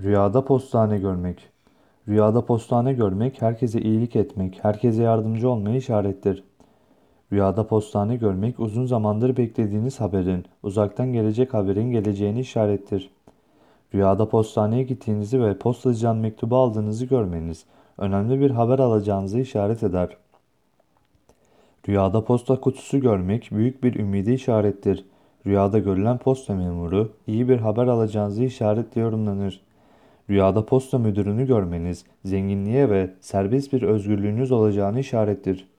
Rüyada postane görmek. Rüyada postane görmek, herkese iyilik etmek, herkese yardımcı olmaya işarettir. Rüyada postane görmek, uzun zamandır beklediğiniz haberin, uzaktan gelecek haberin geleceğini işarettir. Rüyada postaneye gittiğinizi ve postacıdan mektubu aldığınızı görmeniz, önemli bir haber alacağınızı işaret eder. Rüyada posta kutusu görmek büyük bir ümidi işarettir. Rüyada görülen posta memuru iyi bir haber alacağınızı işaretle yorumlanır. Rüyada posta müdürünü görmeniz zenginliğe ve serbest bir özgürlüğünüz olacağını işarettir.